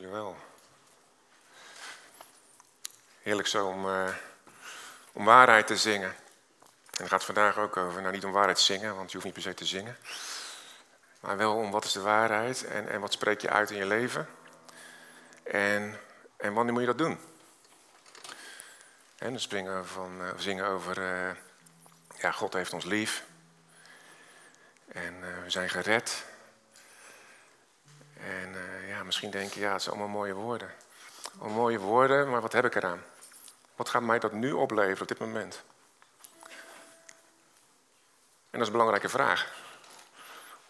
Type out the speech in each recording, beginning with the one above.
jullie wel. Heerlijk zo om, uh, om waarheid te zingen. En het gaat vandaag ook over, nou niet om waarheid zingen, want je hoeft niet per se te zingen. Maar wel om wat is de waarheid en, en wat spreek je uit in je leven. En, en wanneer moet je dat doen? En dan springen van, uh, zingen over, uh, ja, God heeft ons lief. En we zijn gered. En ja, misschien denk je, ja, het zijn allemaal mooie woorden. Allemaal mooie woorden, maar wat heb ik eraan? Wat gaat mij dat nu opleveren op dit moment? En dat is een belangrijke vraag.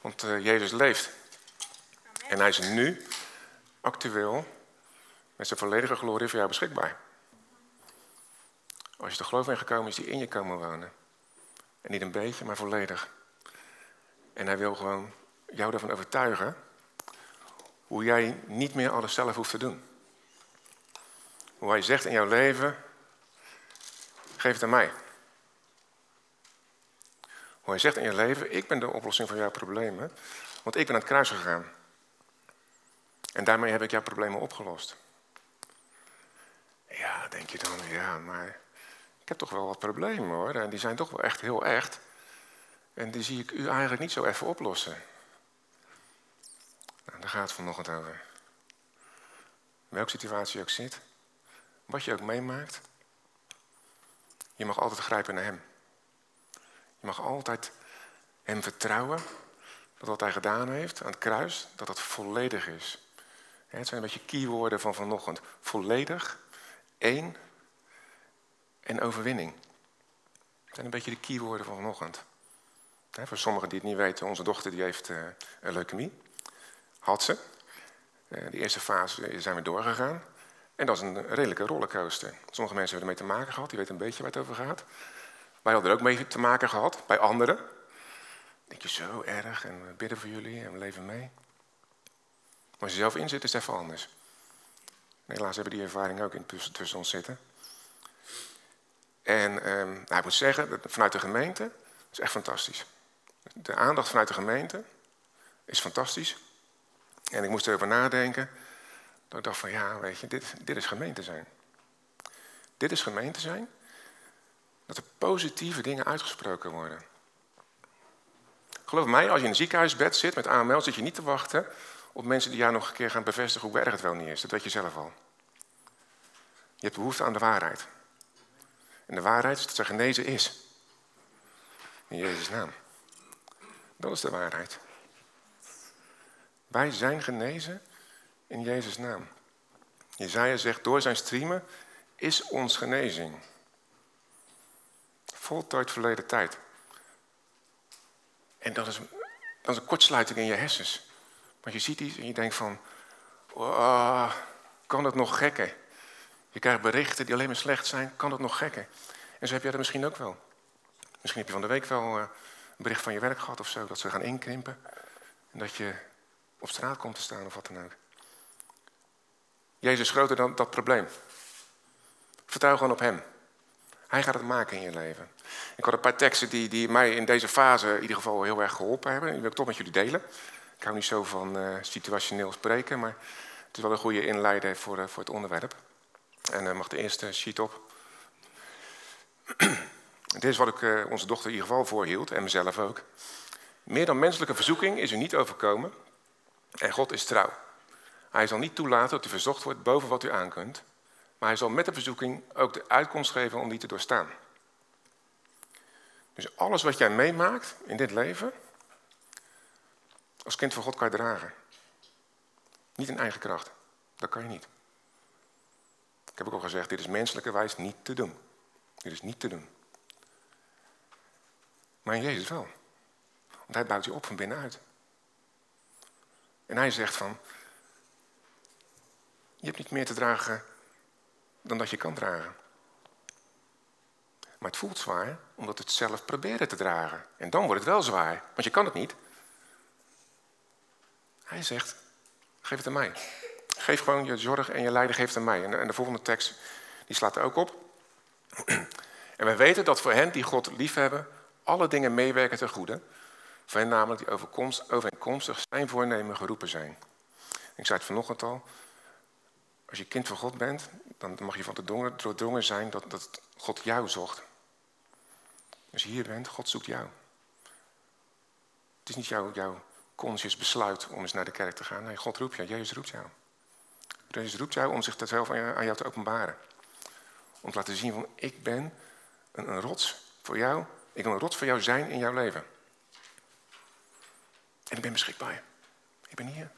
Want uh, Jezus leeft. En hij is nu, actueel, met zijn volledige glorie voor jou beschikbaar. Als je er geloof in gekomen is, die in je komen wonen. En niet een beetje, maar volledig. En hij wil gewoon jou ervan overtuigen hoe jij niet meer alles zelf hoeft te doen. Hoe hij zegt in jouw leven, geef het aan mij. Hoe hij zegt in je leven, ik ben de oplossing van jouw problemen, want ik ben aan het kruis gegaan. En daarmee heb ik jouw problemen opgelost. Ja, denk je dan, ja, maar ik heb toch wel wat problemen hoor. En die zijn toch wel echt heel echt. En die zie ik u eigenlijk niet zo even oplossen. Gaat het vanochtend over. Welke situatie je ook zit, wat je ook meemaakt, je mag altijd grijpen naar Hem. Je mag altijd Hem vertrouwen dat wat Hij gedaan heeft aan het kruis, dat dat volledig is. Het zijn een beetje keywoorden van vanochtend. Volledig, één en overwinning. Dat zijn een beetje de keywoorden van vanochtend. Voor sommigen die het niet weten, onze dochter die heeft een leukemie had ze. Eh, de eerste fase zijn we doorgegaan. En dat is een redelijke rollercoaster. Sommige mensen hebben ermee te maken gehad, die weten een beetje waar het over gaat. Wij hadden er ook mee te maken gehad, bij anderen. Denk je, zo erg, en we bidden voor jullie en we leven mee. Maar als je zelf in zit, is het even anders. helaas hebben die ervaring ook in tussen, ons zitten. En nou, ik moet zeggen, vanuit de gemeente is echt fantastisch. De aandacht vanuit de gemeente is fantastisch. En ik moest erover nadenken. Dat ik dacht van ja, weet je, dit, dit is gemeente zijn. Dit is gemeente zijn. Dat er positieve dingen uitgesproken worden. Geloof mij, als je in een ziekenhuisbed zit met AML, zit je niet te wachten op mensen die jou nog een keer gaan bevestigen hoe erg het wel niet is. Dat weet je zelf al. Je hebt behoefte aan de waarheid. En de waarheid is dat er genezen is. In Jezus' naam. Dat is de waarheid. Wij zijn genezen in Jezus' naam. Jezaja zegt, door zijn streamen is ons genezing. Voltooid verleden tijd. En dat is, dat een kortsluiting in je hersens. Want je ziet iets en je denkt van, oh, kan het nog gekken? Je krijgt berichten die alleen maar slecht zijn, kan het nog gekken? En zo heb jij dat misschien ook wel. Misschien heb je van de week wel eh, een bericht van je werk gehad of zo, dat ze gaan inkrimpen. En dat je op straat komt te staan of wat dan ook. Jezus is groter dan dat probleem. Vertrouw gewoon op Hem. Hij gaat het maken in je leven. Ik had een paar teksten die, die mij in deze fase in ieder geval heel erg geholpen hebben. Die wil ik toch met jullie delen. Ik hou niet zo van uh, situationeel spreken, maar het is wel een goede inleider voor, uh, voor het onderwerp. En uh, mag de eerste sheet op. Dit is wat ik onze dochter in ieder geval voorhield, en mezelf ook. Meer dan menselijke verzoeking is u niet overkomen, en God is trouw. Hij zal niet toelaten dat u verzocht wordt boven wat u aankunt, maar hij zal met de verzoeking ook de uitkomst geven om die te doorstaan. Dus alles wat jij meemaakt in dit leven, als kind van God kan je dragen. Niet in eigen kracht. Dat kan je niet. Ik heb ook al gezegd, dit is menselijke wijs niet te doen. Dit is niet te doen. Maar in Jezus wel. Want hij bouwt je op van binnenuit. En hij zegt van, je hebt niet meer te dragen dan dat je kan dragen. Maar het voelt zwaar omdat het zelf proberen te dragen. En dan wordt het wel zwaar, want je kan het niet. Hij zegt, geef het aan mij. Geef gewoon je zorg en je lijden, geef het aan mij. En de volgende tekst, die slaat er ook op. En wij weten dat voor hen die God liefhebben, alle dingen meewerken ten goede. Voor hen namelijk die overeenkomstig zijn voornemen geroepen zijn. Ik zei het vanochtend al. Als je kind van God bent, dan mag je van de doordrongen zijn dat, dat God jou zocht. Als je hier bent, God zoekt jou. Het is niet jouw, jouw conscious besluit om eens naar de kerk te gaan. Nee, God roept jou, Jezus roept jou. Jezus roept jou om zich zelf aan jou te openbaren. Om te laten zien van, ik ben een, een rots voor jou. Ik wil een rots voor jou zijn in jouw leven. En ik ben beschikbaar. Ik ben hier.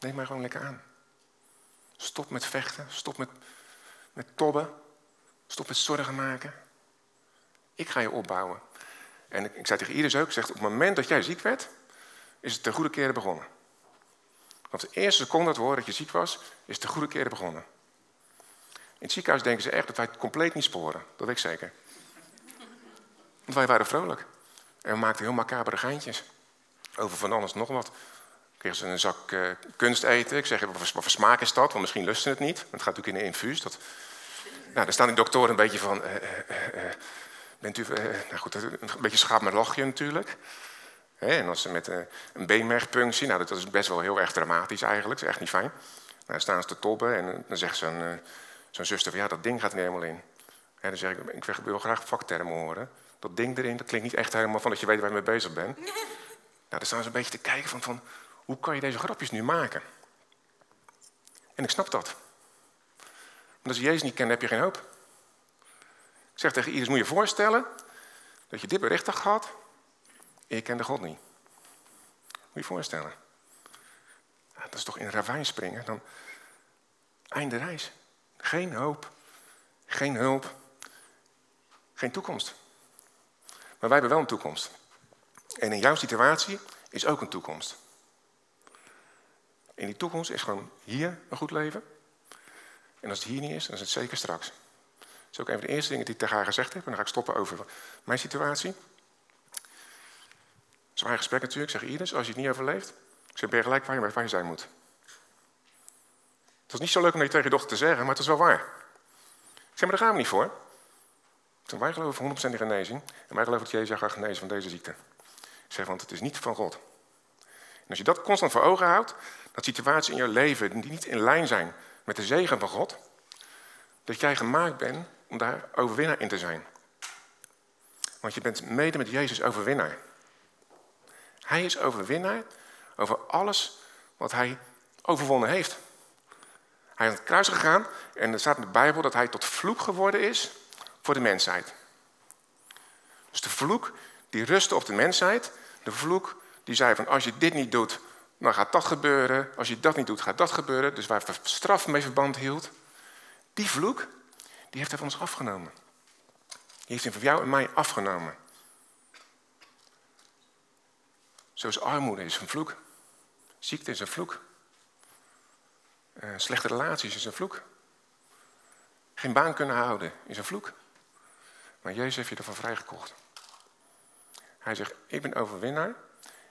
Neem mij gewoon lekker aan. Stop met vechten. Stop met, met tobben. Stop met zorgen maken. Ik ga je opbouwen. En ik, zei tegen Iris ook, zeg, op het moment dat jij ziek werd, is het de goede keren begonnen. Want de eerste seconde dat we horen dat je ziek was, is de goede keren begonnen. In het ziekenhuis denken ze echt dat wij het compleet niet sporen. Dat weet ik zeker. Want wij waren vrolijk. En we maakten heel macabere geintjes. Over van alles nog wat. Kregen ze een zak uh, kunst eten. Ik zeg, wat voor, smaak is dat? Want misschien lusten het niet. Want het gaat natuurlijk in een infuus. Dat... Nou, daar staan die doktoren een beetje van... Uh, uh, bent u... nou goed, een beetje schaap met lachje natuurlijk. en als ze met een beenmergpunctie... Nou, dat is best wel heel erg dramatisch eigenlijk. Dat is echt niet fijn. Nou, dan staan ze te tobben en dan zegt zo'n zuster van... Ja, dat ding gaat er helemaal in. En dan zeg ik, ik wil graag vaktermen horen. Dat ding erin, dat klinkt niet echt helemaal van dat je weet waar je mee bezig bent. Nou, dan staan ze een beetje te kijken van, van hoe kan je deze grapjes nu maken? En ik snap dat. Want als je Jezus niet kent, heb je geen hoop. Ik zeg tegen Iris, moet je voorstellen dat je dit bericht had gehad en je kende God niet. Moet je voorstellen. Dat is toch in ravijn springen. Dan einde reis. Geen hoop, geen hulp, geen toekomst. Maar wij hebben wel een toekomst. En in jouw situatie is ook een toekomst. En die toekomst is gewoon hier een goed leven. En als het hier niet is, dan is het zeker straks. Dat is ook een van de eerste dingen die ik tegen haar gezegd heb. En dan ga ik stoppen over mijn situatie. Zwaar gesprek natuurlijk. Ik zeg, Iris, als je het niet overleeft, ik ben je gelijk waar je, waar je zijn moet. Het was niet zo leuk om dat tegen je dochter te zeggen, maar het is wel waar. Ik zeg, maar daar gaan we niet voor. Wij geloven 100% in genezing. En wij geloven dat Jezus jou gaat genezen van deze ziekte. Zeg, want het is niet van God. En als je dat constant voor ogen houdt, dat situaties in je leven die niet in lijn zijn met de zegen van God, dat jij gemaakt bent om daar overwinnaar in te zijn. Want je bent mede met Jezus overwinnaar. Hij is overwinnaar over alles wat hij overwonnen heeft. Hij is aan het kruis gegaan en er staat in de Bijbel dat hij tot vloek geworden is voor de mensheid. Dus de vloek die rustte op de mensheid. De vloek die zei van als je dit niet doet, dan gaat dat gebeuren. Als je dat niet doet, gaat dat gebeuren. Dus waar straf mee verband hield. Die vloek, die heeft hij van ons afgenomen. Die heeft hij van jou en mij afgenomen. Zoals armoede is een vloek. Ziekte is een vloek. Uh, slechte relaties is een vloek. Geen baan kunnen houden is een vloek. Maar Jezus heeft je ervan vrijgekocht. Hij zegt, ik ben overwinnaar.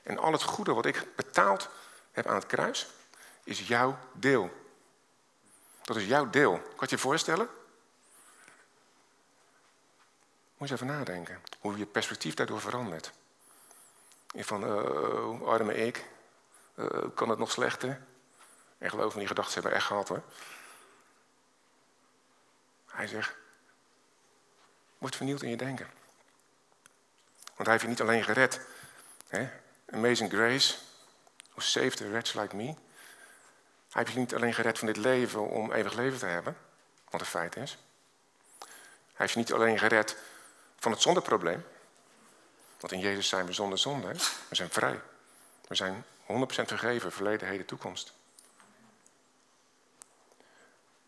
En al het goede wat ik betaald heb aan het kruis, is jouw deel. Dat is jouw deel. Kan je je voorstellen? Moet je even nadenken. Hoe je perspectief daardoor verandert. Van, uh, arme ik. Uh, kan het nog slechter? En geloof me, die gedachten hebben echt gehad hoor. Hij zegt, word vernieuwd in je denken. Want hij heeft je niet alleen gered. Hè? Amazing grace, who saved a wretch like me. Hij heeft je niet alleen gered van dit leven om eeuwig leven te hebben, wat het feit is. Hij heeft je niet alleen gered van het zondeprobleem. Want in Jezus zijn we zonder zonde. We zijn vrij. We zijn 100% vergeven, verleden, heden, toekomst.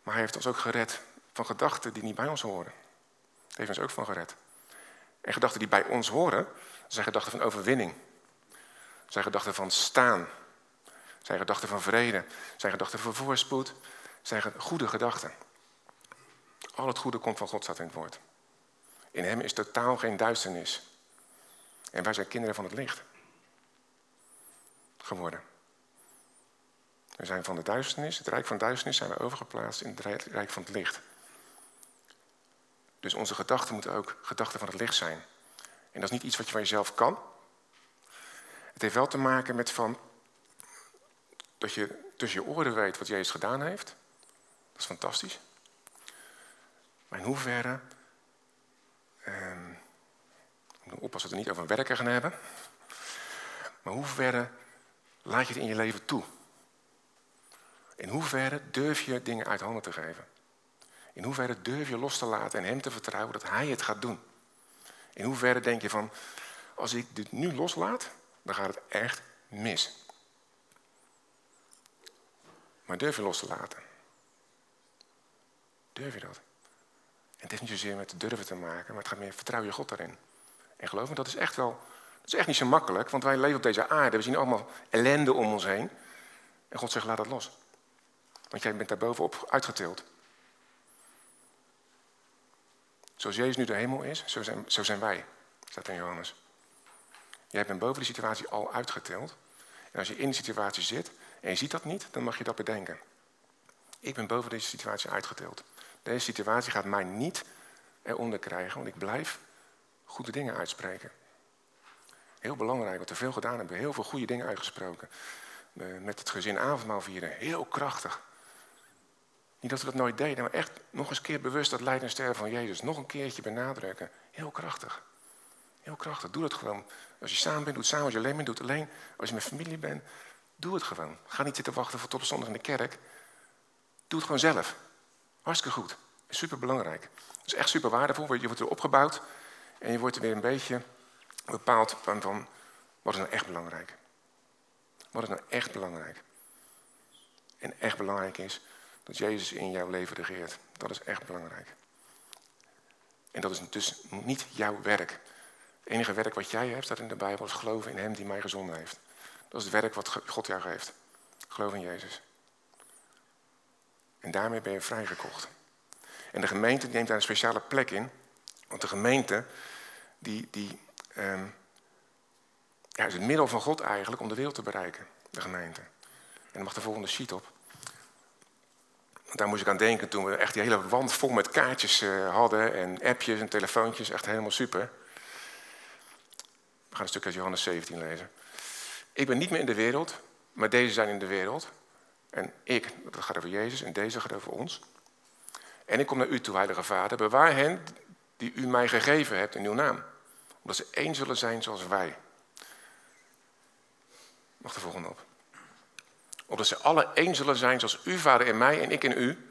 Maar hij heeft ons ook gered van gedachten die niet bij ons horen. Daar heeft ons ook van gered. En gedachten die bij ons horen, zijn gedachten van overwinning. Zijn gedachten van staan. Zijn gedachten van vrede. Zijn gedachten van voorspoed. Zijn goede gedachten. Al het goede komt van God, staat in het woord. In hem is totaal geen duisternis. En wij zijn kinderen van het licht. Geworden. We zijn van de duisternis, het rijk van duisternis, zijn we overgeplaatst in het rijk van het licht. Dus onze gedachten moeten ook gedachten van het licht zijn. En dat is niet iets wat je van jezelf kan. Het heeft wel te maken met van dat je tussen je oren weet wat Jezus gedaan heeft. Dat is fantastisch. Maar in hoeverre. Um, ik moet oppassen dat we het niet over werken gaan hebben. Maar in hoeverre laat je het in je leven toe? In hoeverre durf je dingen uit handen te geven? In hoeverre durf je los te laten en hem te vertrouwen dat hij het gaat doen? In hoeverre denk je van, als ik dit nu loslaat, dan gaat het echt mis. Maar durf je los te laten? Durf je dat? En het heeft niet zozeer met durven te maken, maar het gaat meer vertrouw je God daarin. En geloof me, dat is echt wel, dat is echt niet zo makkelijk, want wij leven op deze aarde, we zien allemaal ellende om ons heen. En God zegt, laat dat los. Want jij bent daar bovenop uitgetild. Zoals Jezus nu de hemel is, zo zijn, zo zijn wij, staat in Johannes. Jij bent boven die situatie al uitgetild. En als je in die situatie zit en je ziet dat niet, dan mag je dat bedenken. Ik ben boven deze situatie uitgetild. Deze situatie gaat mij niet eronder krijgen, want ik blijf goede dingen uitspreken. Heel belangrijk, wat we veel gedaan hebben. Heel veel goede dingen uitgesproken. Eh, met het gezin avondmaal vieren. Heel krachtig. Niet dat we dat nooit deden, maar echt nog eens keer bewust dat lijden en van Jezus. Nog een keertje benadrukken. Heel krachtig. Heel krachtig. Doe dat gewoon. Als je samen bent, doe het samen. Als je alleen bent, doe het alleen. Als je met familie bent, doe het gewoon. Ga niet zitten wachten voor tot de zondag in de kerk. Doe het gewoon zelf. Hartstikke goed. Super belangrijk. Is echt super waardevol. Je wordt er opgebouwd en je wordt er weer een beetje bepaald van wat is nou echt belangrijk. Wat is nou echt belangrijk? En echt belangrijk is dat Jezus in jouw leven regeert. Dat is echt belangrijk. En dat is dus niet jouw werk. Het enige werk wat jij hebt, staat in de Bijbel, is geloven in Hem die mij gezonden heeft. Dat is het werk wat God jou geeft. Geloof in Jezus. En daarmee ben je vrijgekocht. En de gemeente neemt daar een speciale plek in. Want de gemeente, die, die um, is het middel van God eigenlijk om de wereld te bereiken. De gemeente. En dan mag de volgende sheet op. Daar moest ik aan denken toen we echt die hele wand vol met kaartjes uh, hadden. En appjes en telefoontjes. Echt helemaal super. We gaan een stuk uit Johannes 17 lezen. Ik ben niet meer in de wereld, maar deze zijn in de wereld. En ik, dat gaat over Jezus en deze gaat over ons. En ik kom naar u toe, Heilige Vader. Bewaar hen die u mij gegeven hebt in uw naam. Omdat ze één zullen zijn zoals wij. Mag de volgende op. Opdat ze alle één zullen zijn zoals u, Vader, in mij en ik in u.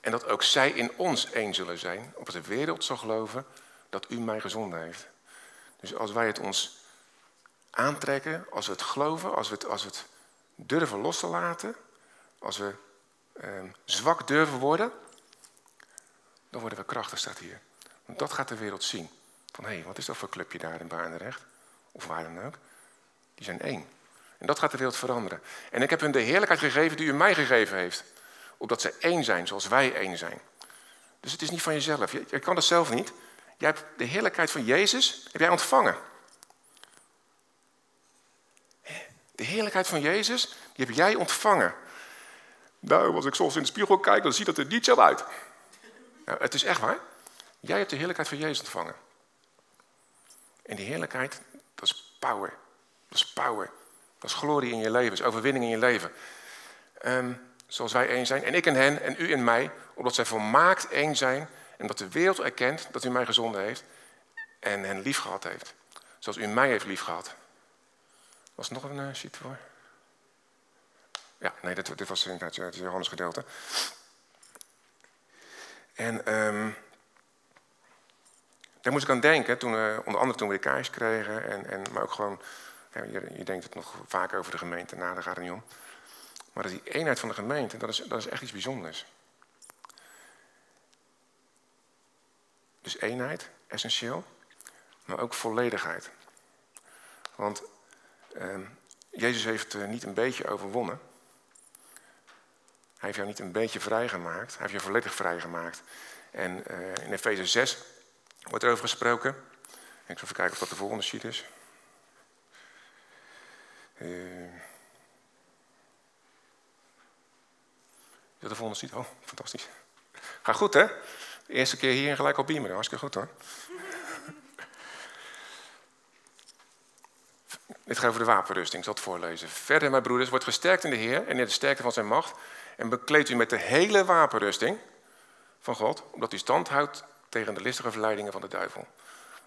En dat ook zij in ons één zullen zijn. Opdat de wereld zal geloven dat u mij gezonden heeft. Dus als wij het ons aantrekken, als we het geloven, als we het, als het durven los te laten, als we eh, zwak durven worden, dan worden we krachtig, staat hier. Want dat gaat de wereld zien. Van hé, hey, wat is dat voor clubje daar in Barendrecht? Of waar dan ook. Die zijn één. En dat gaat de wereld veranderen. En ik heb hun de heerlijkheid gegeven die u mij gegeven heeft. Opdat ze één zijn zoals wij één zijn. Dus het is niet van jezelf. Je, kan dat zelf niet. Jij hebt de heerlijkheid van Jezus heb jij ontvangen. De heerlijkheid van Jezus, die heb jij ontvangen. Nou, als ik soms in de spiegel kijk, dan ziet het er niet zo uit. Nou, het is echt waar. Jij hebt de heerlijkheid van Jezus ontvangen. En die heerlijkheid, dat is power. Dat is power. Dat is glorie in je leven, is overwinning in je leven. Um, zoals wij één zijn, en ik en hen, en u en mij, omdat zij volmaakt één zijn, en dat de wereld erkent dat u mij gezonden heeft, en hen lief gehad heeft. Zoals u mij heeft lief gehad. Was er nog een uh, sheet voor? Ja, nee, dit, dit was inderdaad het Johannes gedeelte. En um, daar moest ik aan denken, toen, uh, onder andere toen we de kaars kregen. En, en, maar ook gewoon, je, denkt het nog vaak over de gemeente na, daar gaat het niet om. Maar die eenheid van de gemeente, dat is, dat is echt iets bijzonders. Dus eenheid, essentieel, maar ook volledigheid. Want uh, Jezus heeft niet een beetje overwonnen. Hij heeft jou niet een beetje vrijgemaakt, hij heeft je volledig vrijgemaakt. En uh, in Efeze 6 wordt er over gesproken. Ik zal even kijken of dat de volgende sheet is. Uh, de volgende sheet? Oh, fantastisch. Gaat goed, hè? De eerste keer hier en gelijk op beamer. Hartstikke goed, hoor. Dit gaat over de wapenrusting, ik zal het voorlezen. Verder, mijn broeders, wordt gesterkt in de Heer en in de sterkte van zijn macht. En bekleed u met de hele wapenrusting van God, omdat u stand houdt tegen de listige verleidingen van de duivel.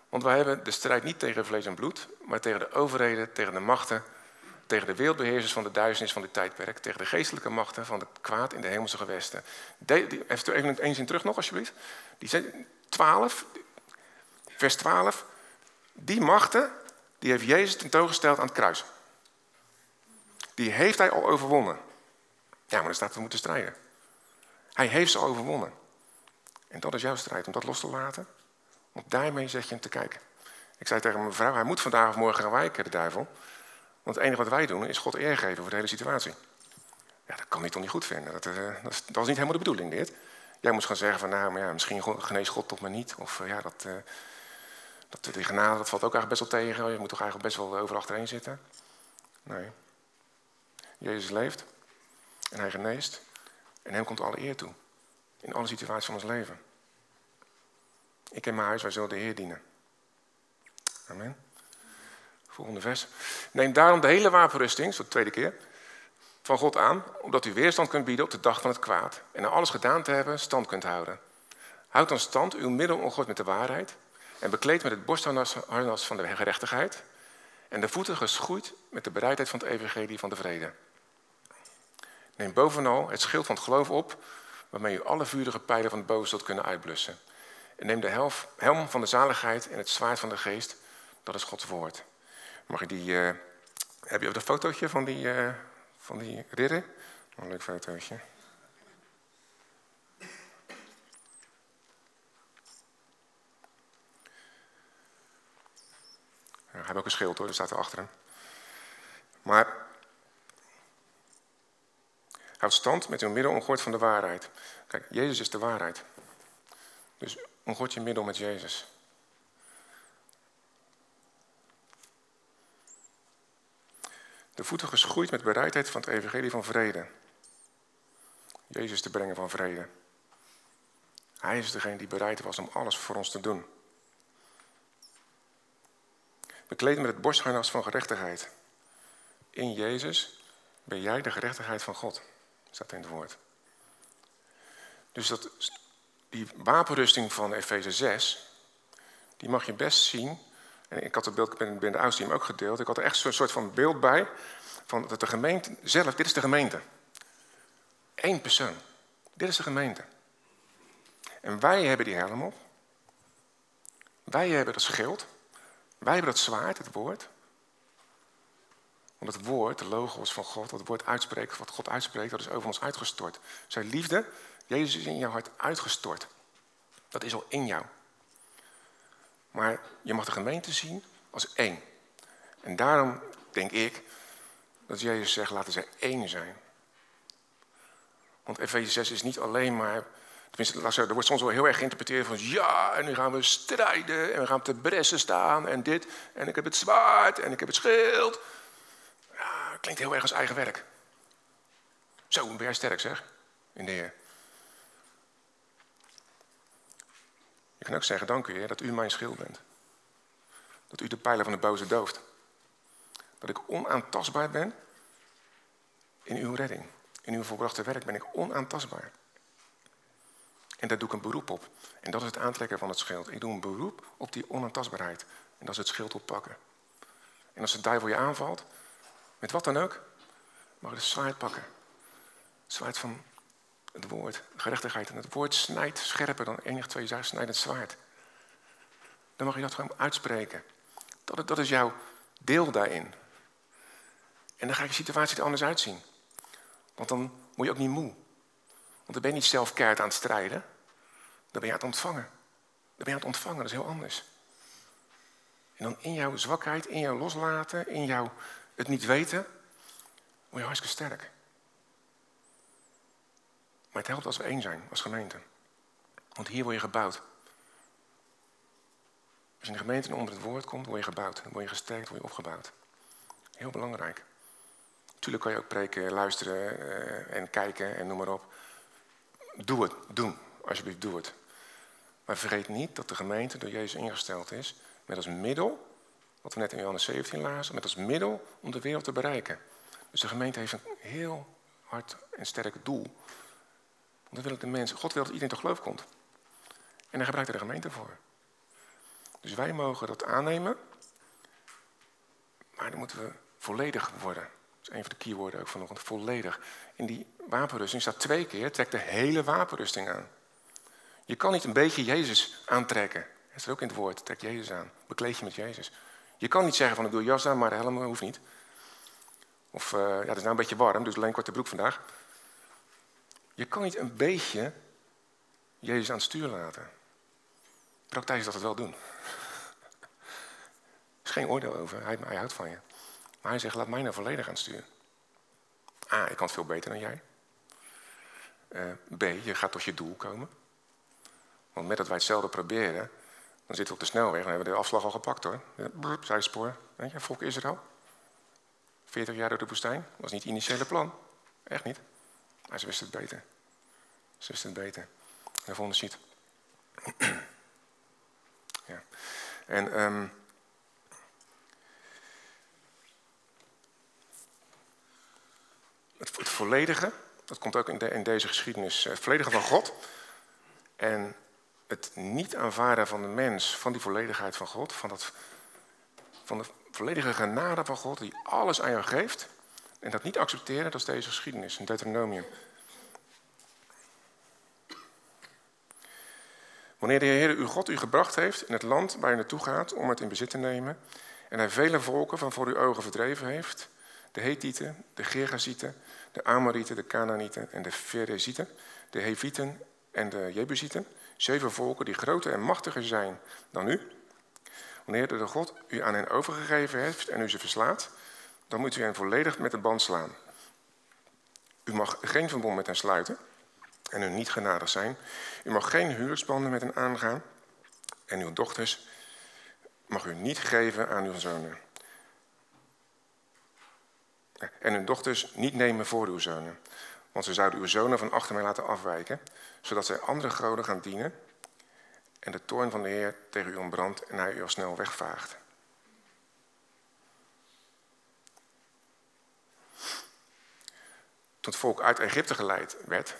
Want wij hebben de strijd niet tegen vlees en bloed, maar tegen de overheden, tegen de machten, tegen de wereldbeheersers van de duisternis van dit tijdperk, tegen de geestelijke machten van het kwaad in de hemelse gewesten. Even, een zin terug nog, alsjeblieft. Die zijn 12, vers 12. Die machten, die heeft Jezus tentoongesteld aan het kruis. Die heeft hij al overwonnen. Ja, maar dan staat we moeten strijden. Hij heeft ze overwonnen. En dat is jouw strijd, om dat los te laten. Want daarmee zet je hem te kijken. Ik zei tegen mijn vrouw, hij moet vandaag of morgen gaan wijken, de duivel. Want het enige wat wij doen is God eer geven voor de hele situatie. Ja, dat kan ik toch niet goed vinden. Dat, uh, dat, is, niet helemaal de bedoeling, dit. Jij moest gaan zeggen van, nou, maar ja, misschien geneest God toch maar niet. Of uh, ja, dat, uh, dat, die genade, dat valt ook eigenlijk best wel tegen. Je moet toch eigenlijk best wel over achterin zitten. Nee. Jezus leeft. En hij geneest. En hem komt alle eer toe. In alle situaties van ons leven. Ik en mijn huis, wij zullen de Heer dienen. Amen. Volgende vers. Neem daarom de hele wapenrusting, zo de tweede keer, van God aan, omdat u weerstand kunt bieden op de dag van het kwaad. En na alles gedaan te hebben, stand kunt houden. Houd dan stand, uw middel omgooid met de waarheid. En bekleed met het borstharnas van de gerechtigheid. En de voeten geschoeid met de bereidheid van het evangelie van de vrede. Neem bovenal het schild van het geloof op, waarmee u alle vurige pijlen van het boven zult kunnen uitblussen. En neem de helm van de zaligheid en het zwaard van de geest, dat is Gods woord. Mag je die, uh, heb je ook een fotootje van die, uh, van die ridder? Een leuk fotootje. Ja, hij heeft ook een schild hoor, dat staat er achter hem. Maar houd stand met uw middel omgord van de waarheid. Kijk, Jezus is de waarheid. Dus omgord je middel met Jezus. De voeten geschoeid met bereidheid van het evangelie van vrede. Jezus te brengen van vrede. Hij is degene die bereid was om alles voor ons te doen. Bekleed met het borstharnas van gerechtigheid. In Jezus ben jij de gerechtigheid van God, staat in het woord. Dus dat, die wapenrusting van Efeze 6, die mag je best zien en ik had het beeld binnen de oudste ook gedeeld. Ik had er echt een soort van beeld bij. Van dat de gemeente zelf, dit is de gemeente. Eén persoon. Dit is de gemeente. En wij hebben die helm op. Wij hebben dat schild. Wij hebben dat zwaard, het woord. Want het woord, de logos van God, het woord uitspreekt, wat God uitspreekt, dat is over ons uitgestort. Zijn liefde, Jezus is in jouw hart uitgestort. Dat is al in jou. Maar je mag de gemeente zien als één. En daarom denk ik dat Jezus zegt, laten zij één zijn. Want Efeze 6 is niet alleen maar, tenminste, er wordt soms wel heel erg geïnterpreteerd van, ja, en nu gaan we strijden, en we gaan te bressen staan, en dit, en ik heb het zwaard, en ik heb het schild. Ja, klinkt heel erg als eigen werk. Zo, ben jij sterk zeg, in de Heer. Je kan ook zeggen, dank u dat u mijn schild bent. Dat u de pijlen van de boze dooft. Dat ik onaantastbaar ben in uw redding. In uw volbrachte werk ben ik onaantastbaar. En daar doe ik een beroep op. En dat is het aantrekken van het schild. Ik doe een beroep op die onaantastbaarheid. En dat is het schild oppakken. En als de duivel je aanvalt, met wat dan ook, mag je de zwaard pakken. Zwaard van het woord, gerechtigheid. En het woord snijdt scherper dan enig twee snijdend zwaard. Dan mag je dat gewoon uitspreken. Dat, dat is jouw deel daarin. En dan ga je situatie er anders uitzien. Want dan moet je ook niet moe. Want dan ben je niet zelf keihard aan het strijden. Dan ben je aan het ontvangen. Dan ben je aan het ontvangen, dat is heel anders. En dan in jouw zwakheid, in jouw loslaten, in jouw het niet weten, word je hartstikke sterk. Maar het helpt als we één zijn, als gemeente. Want hier word je gebouwd. Als je in de gemeente onder het woord komt, word je gebouwd. Dan word je gesterkt, word je opgebouwd. Heel belangrijk. Natuurlijk kan je ook preken, luisteren uh, en kijken en noem maar op. Doe het, doen. Alsjeblieft, doe het. Maar vergeet niet dat de gemeente door Jezus ingesteld is met als middel, wat we net in Johannes 17 lazen, met als middel om de wereld te bereiken. Dus de gemeente heeft een heel hard en sterk doel. Dan wil de mensen, God wil dat iedereen tot geloof komt. En daar gebruikt hij de gemeente voor. Dus wij mogen dat aannemen. Maar dan moeten we volledig worden. Dat is een van de keywoorden ook vanochtend. Volledig. In die wapenrusting staat twee keer, trek de hele wapenrusting aan. Je kan niet een beetje Jezus aantrekken. Dat is ook in het woord, trek Jezus aan. Bekleed je met Jezus. Je kan niet zeggen van ik doe jas aan, maar de helm hoeft niet. Of uh, ja, het is nou een beetje warm, dus alleen korte broek vandaag. Je kan niet een beetje Jezus aan het stuur laten. Praktijk is dat het wel doen. Er is geen oordeel over, hij, houdt van je. Maar hij zegt, laat mij nou volledig aan het stuur. A, ik kan het veel beter dan jij. Uh, B, je gaat tot je doel komen. Want met dat wij hetzelfde proberen, dan zitten we op de snelweg en hebben we de afslag al gepakt hoor. Zijspoor. Weet je, volk Israël. 40 jaar door de woestijn. Dat was niet het initiële plan. Echt niet. Maar ze wisten het beter. Ze wisten het beter. En vonden ziet. ja. En um, het, het, volledige, dat komt ook in, de, in deze geschiedenis, het volledige van God. En het niet aanvaarden van de mens, van die volledigheid van God, van, dat, van de volledige genade van God, die alles aan jou geeft, en dat niet accepteren, dat is deze geschiedenis in Deuteronomium. Wanneer de Heer uw God u gebracht heeft in het land waar u naartoe gaat om het in bezit te nemen, en hij vele volken van voor uw ogen verdreven heeft, de Hethieten, de Gergazieten, de Amorieten, de Canaanieten en de Ferezieten, de Hevieten en de Jebusieten, Zeven volken die groter en machtiger zijn dan u. Wanneer de God u aan hen overgegeven heeft en u ze verslaat, dan moet u hen volledig met de band slaan. U mag geen verbond met hen sluiten en hun niet genadig zijn. U mag geen huwelijksbanden met hen aangaan en uw dochters mag u niet geven aan uw zonen. En uw dochters niet nemen voor uw zonen. Want ze zouden uw zonen van achter mij laten afwijken, zodat zij andere goden gaan dienen en de toorn van de Heer tegen u ontbrandt en hij u al snel wegvaagt. Toen het volk uit Egypte geleid werd,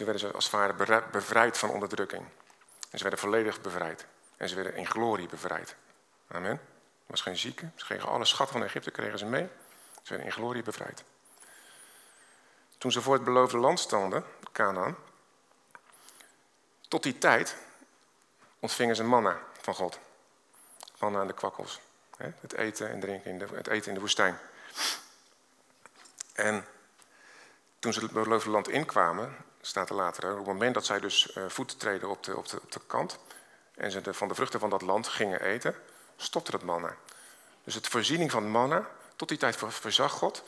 toen werden ze als het ware bevrijd van onderdrukking. En ze werden volledig bevrijd. En ze werden in glorie bevrijd. Amen. Er was geen zieke, ze kregen alle schat van Egypte kregen ze mee. Ze werden in glorie bevrijd. Toen ze voor het beloofde land stonden, Canaan, tot die tijd ontvingen ze manna van God. Manna aan de kwakkels. Het eten en drinken in de, het eten in de woestijn. En toen ze het beloofde land inkwamen, staat er later, op het moment dat zij dus uh, voeten treden op de, op, de, op de kant en ze de, van de vruchten van dat land gingen eten, stopte het manna. Dus het voorziening van manna, tot die tijd verzag God,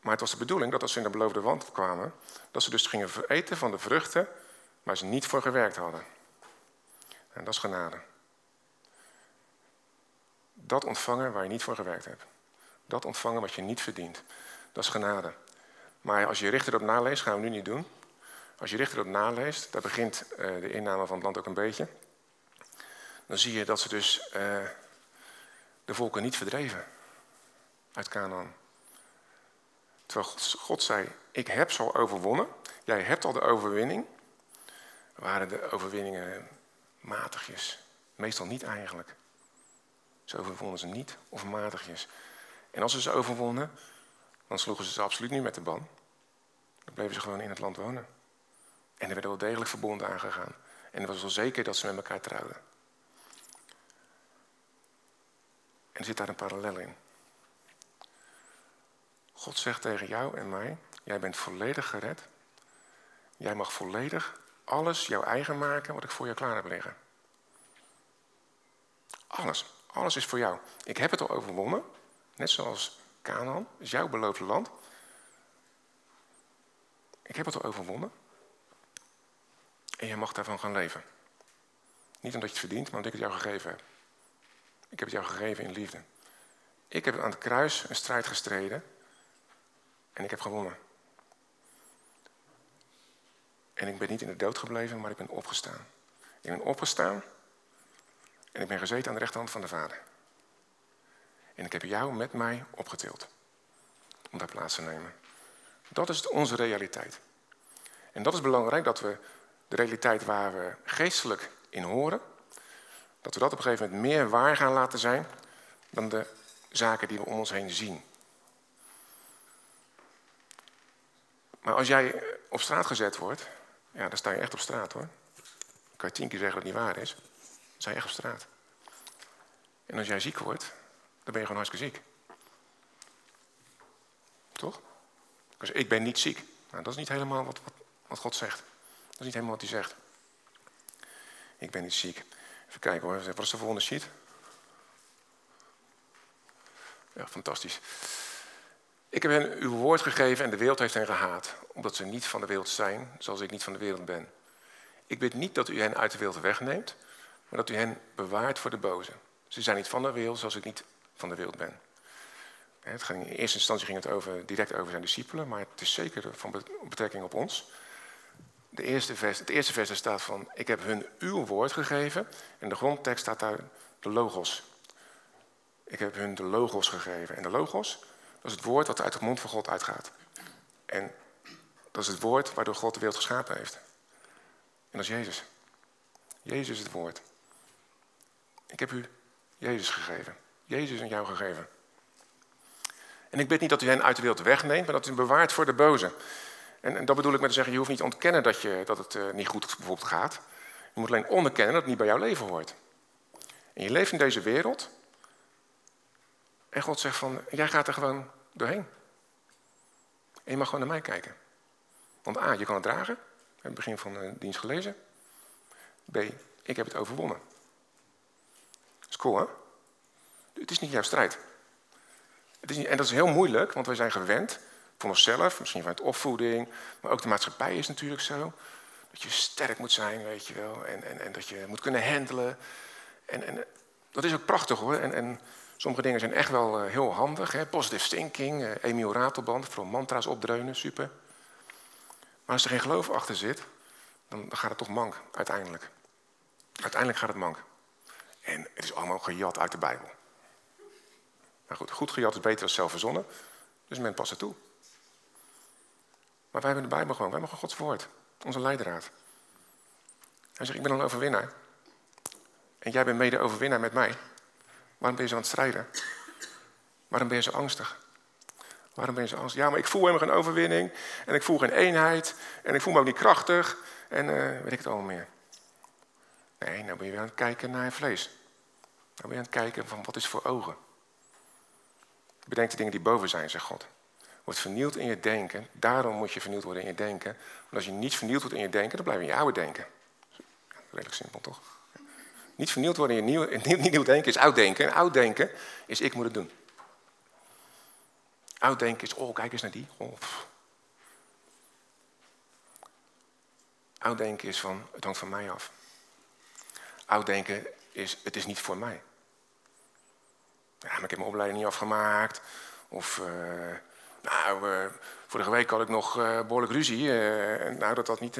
maar het was de bedoeling dat als ze in de beloofde land kwamen, dat ze dus gingen eten van de vruchten waar ze niet voor gewerkt hadden. En dat is genade. Dat ontvangen waar je niet voor gewerkt hebt. Dat ontvangen wat je niet verdient. Dat is genade. Maar als je richter op naleest, gaan we nu niet doen. Als je richter op naleest, daar begint uh, de inname van het land ook een beetje. Dan zie je dat ze dus uh, de volken niet verdreven uit Canaan. Terwijl God zei, ik heb ze al overwonnen. Jij hebt al de overwinning. Waren de overwinningen matigjes? Meestal niet eigenlijk. Ze overwonnen ze niet of matigjes. En als ze ze overwonnen, dan sloegen ze ze absoluut niet met de ban. Dan bleven ze gewoon in het land wonen. En er werden wel degelijk verbonden aangegaan. En het was wel zeker dat ze met elkaar trouwden. En er zit daar een parallel in. God zegt tegen jou en mij: Jij bent volledig gered. Jij mag volledig alles jouw eigen maken wat ik voor jou klaar heb liggen. Alles. Alles is voor jou. Ik heb het al overwonnen. Net zoals Canaan, is jouw beloofde land. Ik heb het al overwonnen. En jij mag daarvan gaan leven. Niet omdat je het verdient, maar omdat ik het jou gegeven heb. Ik heb het jou gegeven in liefde. Ik heb aan het kruis een strijd gestreden en ik heb gewonnen. En ik ben niet in de dood gebleven, maar ik ben opgestaan. Ik ben opgestaan en ik ben gezeten aan de rechterhand van de Vader. En ik heb jou met mij opgetild om daar plaats te nemen. Dat is onze realiteit. En dat is belangrijk dat we de realiteit waar we geestelijk in horen, dat we dat op een gegeven moment meer waar gaan laten zijn dan de zaken die we om ons heen zien. Maar als jij op straat gezet wordt, ja, dan sta je echt op straat hoor. Dan kan je tien keer zeggen dat het niet waar is. Dan sta je echt op straat. En als jij ziek wordt, dan ben je gewoon hartstikke ziek. Toch? Dus ik ben niet ziek. Nou, dat is niet helemaal wat, wat, wat God zegt. Dat is niet helemaal wat hij zegt. Ik ben niet ziek. Even kijken hoor. Wat is de volgende sheet? Ja, fantastisch. Ik heb hen uw woord gegeven en de wereld heeft hen gehaat, omdat ze niet van de wereld zijn, zoals ik niet van de wereld ben. Ik bid niet dat u hen uit de wereld wegneemt, maar dat u hen bewaart voor de boze. Ze zijn niet van de wereld, zoals ik niet van de wereld ben. Het ging, in eerste instantie ging het over, direct over zijn discipelen, maar het is zeker van betrekking op ons. De eerste vers, het eerste vers staat van, ik heb hun uw woord gegeven. En de grondtekst staat daar de logos. Ik heb hun de logos gegeven. En de logos, dat is het woord wat uit de mond van God uitgaat. En dat is het woord waardoor God de wereld geschapen heeft. En dat is Jezus. Jezus is het woord. Ik heb u Jezus gegeven. Jezus aan jou gegeven. En ik bid niet dat u hen uit de wereld wegneemt, maar dat u hen bewaart voor de boze. En, en dat bedoel ik met te zeggen, je hoeft niet te ontkennen dat, je, dat het uh, niet goed bijvoorbeeld gaat. Je moet alleen onderkennen dat het niet bij jouw leven hoort. En je leeft in deze wereld. En God zegt van, jij gaat er gewoon doorheen. En je mag gewoon naar mij kijken. Want A, je kan het dragen. Hebben het begin van de dienst gelezen. B, ik heb het overwonnen. Dat is cool, hè? Het is niet jouw strijd. Het is en dat is heel moeilijk, want wij zijn gewend van onszelf, misschien vanuit opvoeding, maar ook de maatschappij is natuurlijk zo. Dat je sterk moet zijn, weet je wel, en, en, en dat je moet kunnen handelen. En, en dat is ook prachtig hoor. En, en sommige dingen zijn echt wel uh, heel handig. Hè? Positive thinking, uh, Emiel Ratelband, vooral mantra's opdreunen, super. Maar als er geen geloof achter zit, dan, gaat het toch mank, uiteindelijk. Uiteindelijk gaat het mank. En het is allemaal gejat uit de Bijbel. Nou goed, goed gejat is beter dan zelf verzonnen. Dus men past het toe. Maar wij hebben de Bijbel gewoon. Wij gewoon Gods woord. Onze leidraad. Hij zegt, ik ben een overwinnaar. En jij bent mede overwinnaar met mij. Waarom ben je zo aan het strijden? Waarom ben je zo angstig? Waarom ben je zo angstig? Ja, maar ik voel helemaal geen overwinning. En ik voel geen eenheid. En ik voel me ook niet krachtig. En uh, weet ik het allemaal meer. Nee, nou ben je weer aan het kijken naar je vlees. Nou ben je aan het kijken van wat is voor ogen. Bedenk de dingen die boven zijn, zegt God. Word vernieuwd in je denken. Daarom moet je vernieuwd worden in je denken. Want als je niet vernieuwd wordt in je denken, dan blijf je in je oude denken. Redelijk simpel, toch? Niet vernieuwd worden in je nieuw, in nieuw denken is oud denken. En oud denken is ik moet het doen. Oud denken is, oh kijk eens naar die. Oh, oud denken is van, het hangt van mij af. Oud denken is, het is niet voor mij. Ja, maar ik heb mijn opleiding niet afgemaakt. Of, uh, nou, uh, vorige week had ik nog uh, behoorlijk ruzie. nou, dat, dat niet,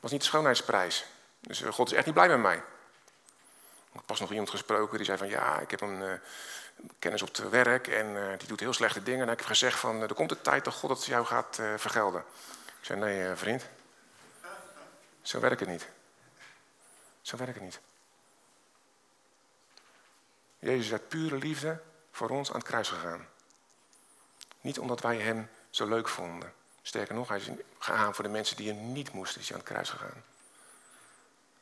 was niet de schoonheidsprijs. Dus God is echt niet blij met mij. Ik heb pas nog iemand gesproken die zei van... ja, ik heb een kennis op het werk en die doet heel slechte dingen. En ik heb gezegd van, er komt de tijd dat God het jou gaat vergelden. Ik zei, nee vriend. Zo werkt het niet. Zo werkt het niet. Jezus is uit pure liefde voor ons aan het kruis gegaan. Niet omdat wij hem zo leuk vonden. Sterker nog, hij is gegaan voor de mensen die hem niet moesten, is hij aan het kruis gegaan.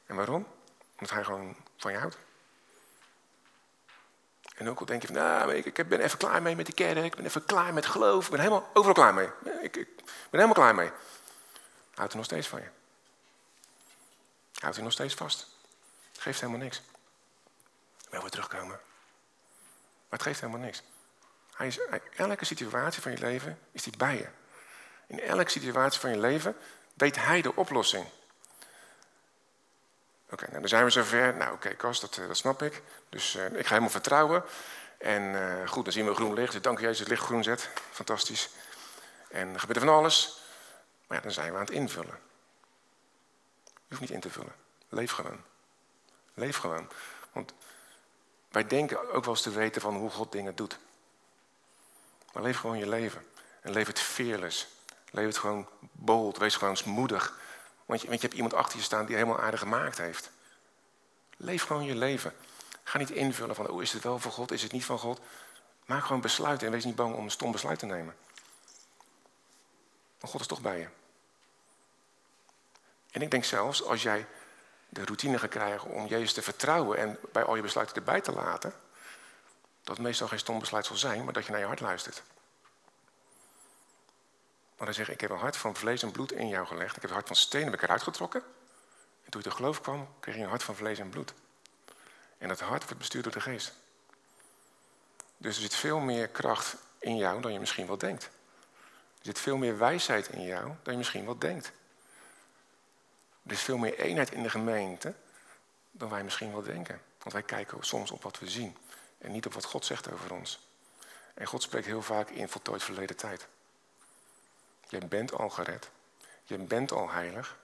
En waarom? Omdat hij gewoon van je houdt. En ook al denk je van, nou, ik, ben even klaar mee met de kerk, ik ben even klaar met geloof, ik ben helemaal overal klaar mee. Ik, ik ben helemaal klaar mee. Houdt hij nog steeds van je. Houdt hij nog steeds vast. Geeft helemaal niks. Wel weer terugkomen. Maar het geeft helemaal niks. Hij is, elke situatie van je leven is hij bij je. In elke situatie van je leven weet hij de oplossing. Oké, nou dan zijn we zover. Nou oké, okay, dat, eh, dat snap ik. Dus uh, ik ga helemaal vertrouwen. En uh, goed, dan zien we groen licht. Dus dank je Jezus, het licht groen zet. Fantastisch. En gebeurt er van alles. Maar ja, dan zijn we aan het invullen. Je hoeft niet in te vullen. Leef gewoon. Leef gewoon. Want wij denken ook wel eens te weten van hoe God dingen doet. Maar leef gewoon je leven. En leef het fearless. Leef het gewoon bold, wees gewoon moedig. Want je, want je hebt iemand achter je staan die helemaal aardig gemaakt heeft. Leef gewoon je leven. Ga niet invullen van, oh, is het wel van God, is het niet van God. Maak gewoon besluiten en wees niet bang om een stom besluit te nemen. Want God is toch bij je. En ik denk zelfs, als jij de routine gaat krijgen om Jezus te vertrouwen en bij al je besluiten erbij te laten, dat het meestal geen stom besluit zal zijn, maar dat je naar je hart luistert. Maar dan zeg ik, ik heb een hart van vlees en bloed in jou gelegd. Ik heb een hart van steen heb ik eruit getrokken. En toen je te geloof kwam, kreeg je een hart van vlees en bloed. En dat hart wordt bestuurd door de geest. Dus er zit veel meer kracht in jou dan je misschien wel denkt. Er zit veel meer wijsheid in jou dan je misschien wel denkt. Er is veel meer eenheid in de gemeente dan wij misschien wel denken. Want wij kijken soms op wat we zien en niet op wat God zegt over ons. En God spreekt heel vaak in voltooid verleden tijd. Je bent al gered. Je bent al heilig.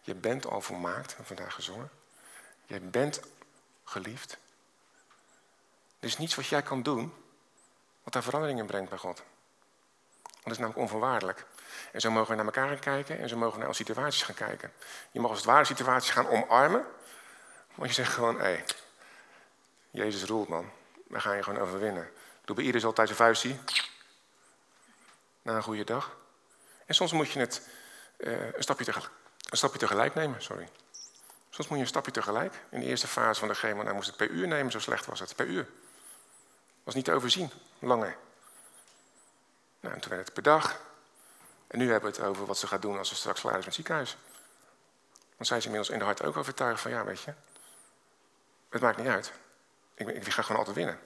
Je bent al volmaakt, vandaag gezongen. Je bent geliefd. Er is niets wat jij kan doen wat daar verandering in brengt bij God. Dat is namelijk onvoorwaardelijk. En zo mogen we naar elkaar gaan kijken en zo mogen we naar onze situaties gaan kijken. Je mag als het ware situaties gaan omarmen. Want je zegt gewoon, hé, Jezus roelt man. We gaan je gewoon overwinnen. Doe bij iedereen altijd zijn vuistje. Na een goede dag. En soms moet je het uh, een, stapje tegelijk, een stapje tegelijk nemen. Sorry. Soms moet je een stapje tegelijk. In de eerste fase van de chemo nou moest het per uur nemen, zo slecht was het. Per uur. Was niet te overzien, langer. Nou, en toen werd het per dag. En nu hebben we het over wat ze gaat doen als ze straks klaar is met het ziekenhuis. Want zij is inmiddels in de hart ook overtuigd van, ja, weet je, het maakt niet uit. Ik, ik ga gewoon altijd winnen.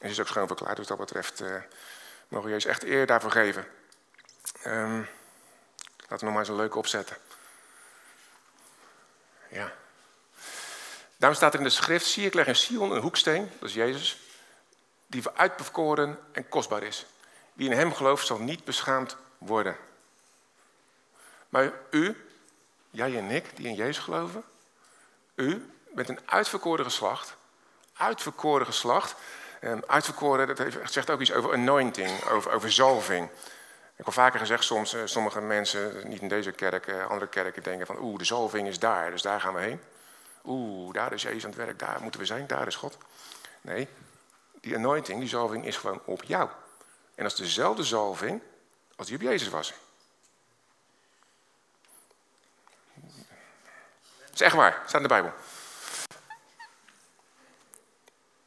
En is ook schoon verklaard, dus wat dat betreft uh, mogen we Jezus echt eer daarvoor geven. Um, laten we nog maar eens een leuke opzetten. Ja. Daarom staat er in de schrift, zie ik leg in Sion een hoeksteen, dat is Jezus, die uitbekoren en kostbaar is. Wie in hem gelooft zal niet beschaamd worden. Maar u, jij en ik, die in Jezus geloven, u bent een uitverkoren geslacht. Uitverkoren geslacht. Um, uitverkoren, dat zegt ook iets over anointing, over, over zalving. Ik heb al vaker gezegd, soms uh, sommige mensen, niet in deze kerk, uh, andere kerken, denken van oeh, de zalving is daar, dus daar gaan we heen. Oeh, daar is Jezus aan het werk, daar moeten we zijn, daar is God. Nee, die anointing, die zalving is gewoon op jou. En dat is dezelfde zalving als die op Jezus was. Dat is echt waar, staat in de Bijbel.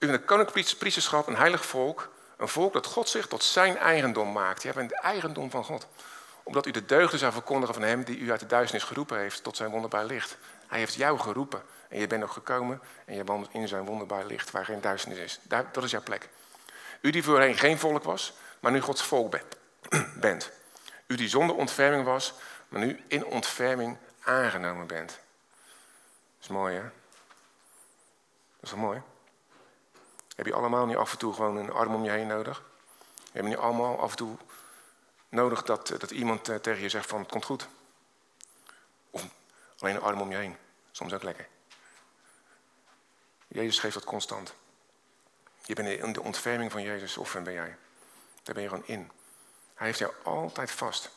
U bent een koninklijk priesterschap, een heilig volk, een volk dat God zich tot zijn eigendom maakt. Je bent de eigendom van God. Omdat u de deugden zou verkondigen van hem die u uit de duisternis geroepen heeft tot zijn wonderbaar licht. Hij heeft jou geroepen en je bent nog gekomen en je wandelt in zijn wonderbaar licht waar geen duisternis is. Daar, dat is jouw plek. U die voorheen geen volk was, maar nu Gods volk bent. U die zonder ontferming was, maar nu in ontferming aangenomen bent. Dat is mooi hè? Dat is wel mooi. Heb je allemaal niet af en toe gewoon een arm om je heen nodig? Heb je niet allemaal af en toe nodig dat, dat iemand eh, tegen je zegt van het komt goed? Of alleen een arm om je heen. Soms ook lekker. Jezus geeft dat constant. Je bent in de ontferming van Jezus, of ben jij? Daar ben je gewoon in. Hij heeft jou altijd vast.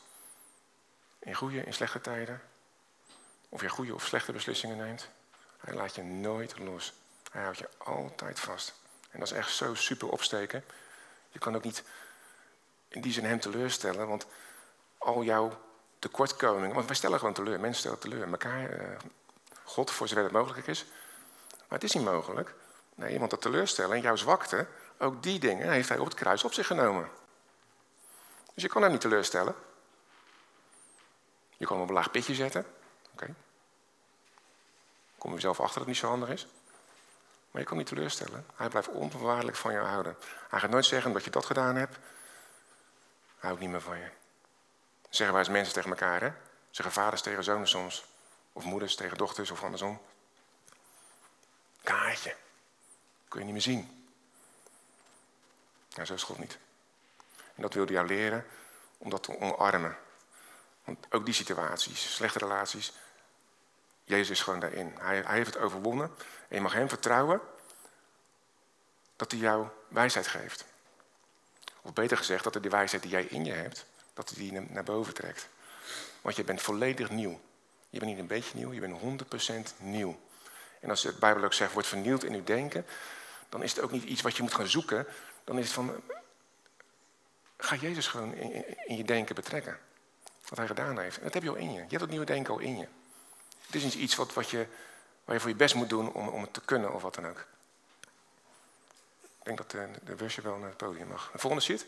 In goede, in slechte tijden. Of je goede of slechte beslissingen neemt. Hij laat je nooit los. Hij houdt je altijd vast. En dat is echt zo super opsteken. Je kan ook niet in die zin hem teleurstellen, want al jouw tekortkomingen. Want wij stellen gewoon teleur, mensen stellen teleur. Elkaar, eh, God, voor zover het mogelijk is. Maar het is niet mogelijk. Nee, want dat teleurstellen en jouw zwakte, ook die dingen heeft hij op het kruis op zich genomen. Dus je kan hem niet teleurstellen. Je kan hem op een laag pitje zetten. Oké. Kom je zelf achter dat het niet zo handig is. Maar je kan niet teleurstellen. Hij blijft onvoorwaardelijk van jou houden. Hij gaat nooit zeggen dat je dat gedaan hebt. Hij houdt niet meer van je. Zeggen wij als mensen tegen elkaar, hè? Zeggen vaders tegen zonen soms. Of moeders tegen dochters of andersom. Kaartje. Kun je niet meer zien. Nou, zo is God niet. En dat wilde jou leren om dat te omarmen. Want ook die situaties, slechte relaties, Jezus is gewoon daarin. Hij, hij heeft het overwonnen. En je mag hem vertrouwen dat hij jou wijsheid geeft. Of beter gezegd, dat hij die wijsheid die jij in je hebt, dat hij die naar boven trekt. Want je bent volledig nieuw. Je bent niet een beetje nieuw, je bent 100% nieuw. En als de Bijbel ook zegt, wordt vernieuwd in uw denken, dan is het ook niet iets wat je moet gaan zoeken. Dan is het van, ga Jezus gewoon in, in je denken betrekken. Wat hij gedaan heeft. En dat heb je al in je. Je hebt dat nieuwe denken al in je. Het is iets wat, wat je, waar je voor je best moet doen om, om het te kunnen of wat dan ook. Ik denk dat de, de busje wel naar het podium mag. De volgende sheet.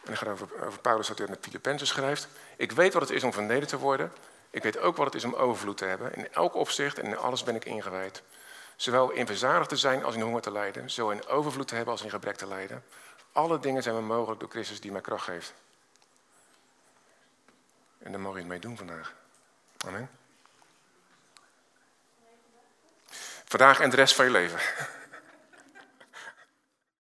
En dan gaat over, over Paulus dat hij met Filippenzen schrijft. Ik weet wat het is om vernederd te worden. Ik weet ook wat het is om overvloed te hebben. In elk opzicht en in alles ben ik ingewijd. Zowel in verzadigd te zijn als in honger te lijden. Zowel in overvloed te hebben als in gebrek te lijden. Alle dingen zijn me mogelijk door Christus die mij kracht geeft. En daar mogen je mee doen vandaag. Amen. Vandaag en de rest van je leven.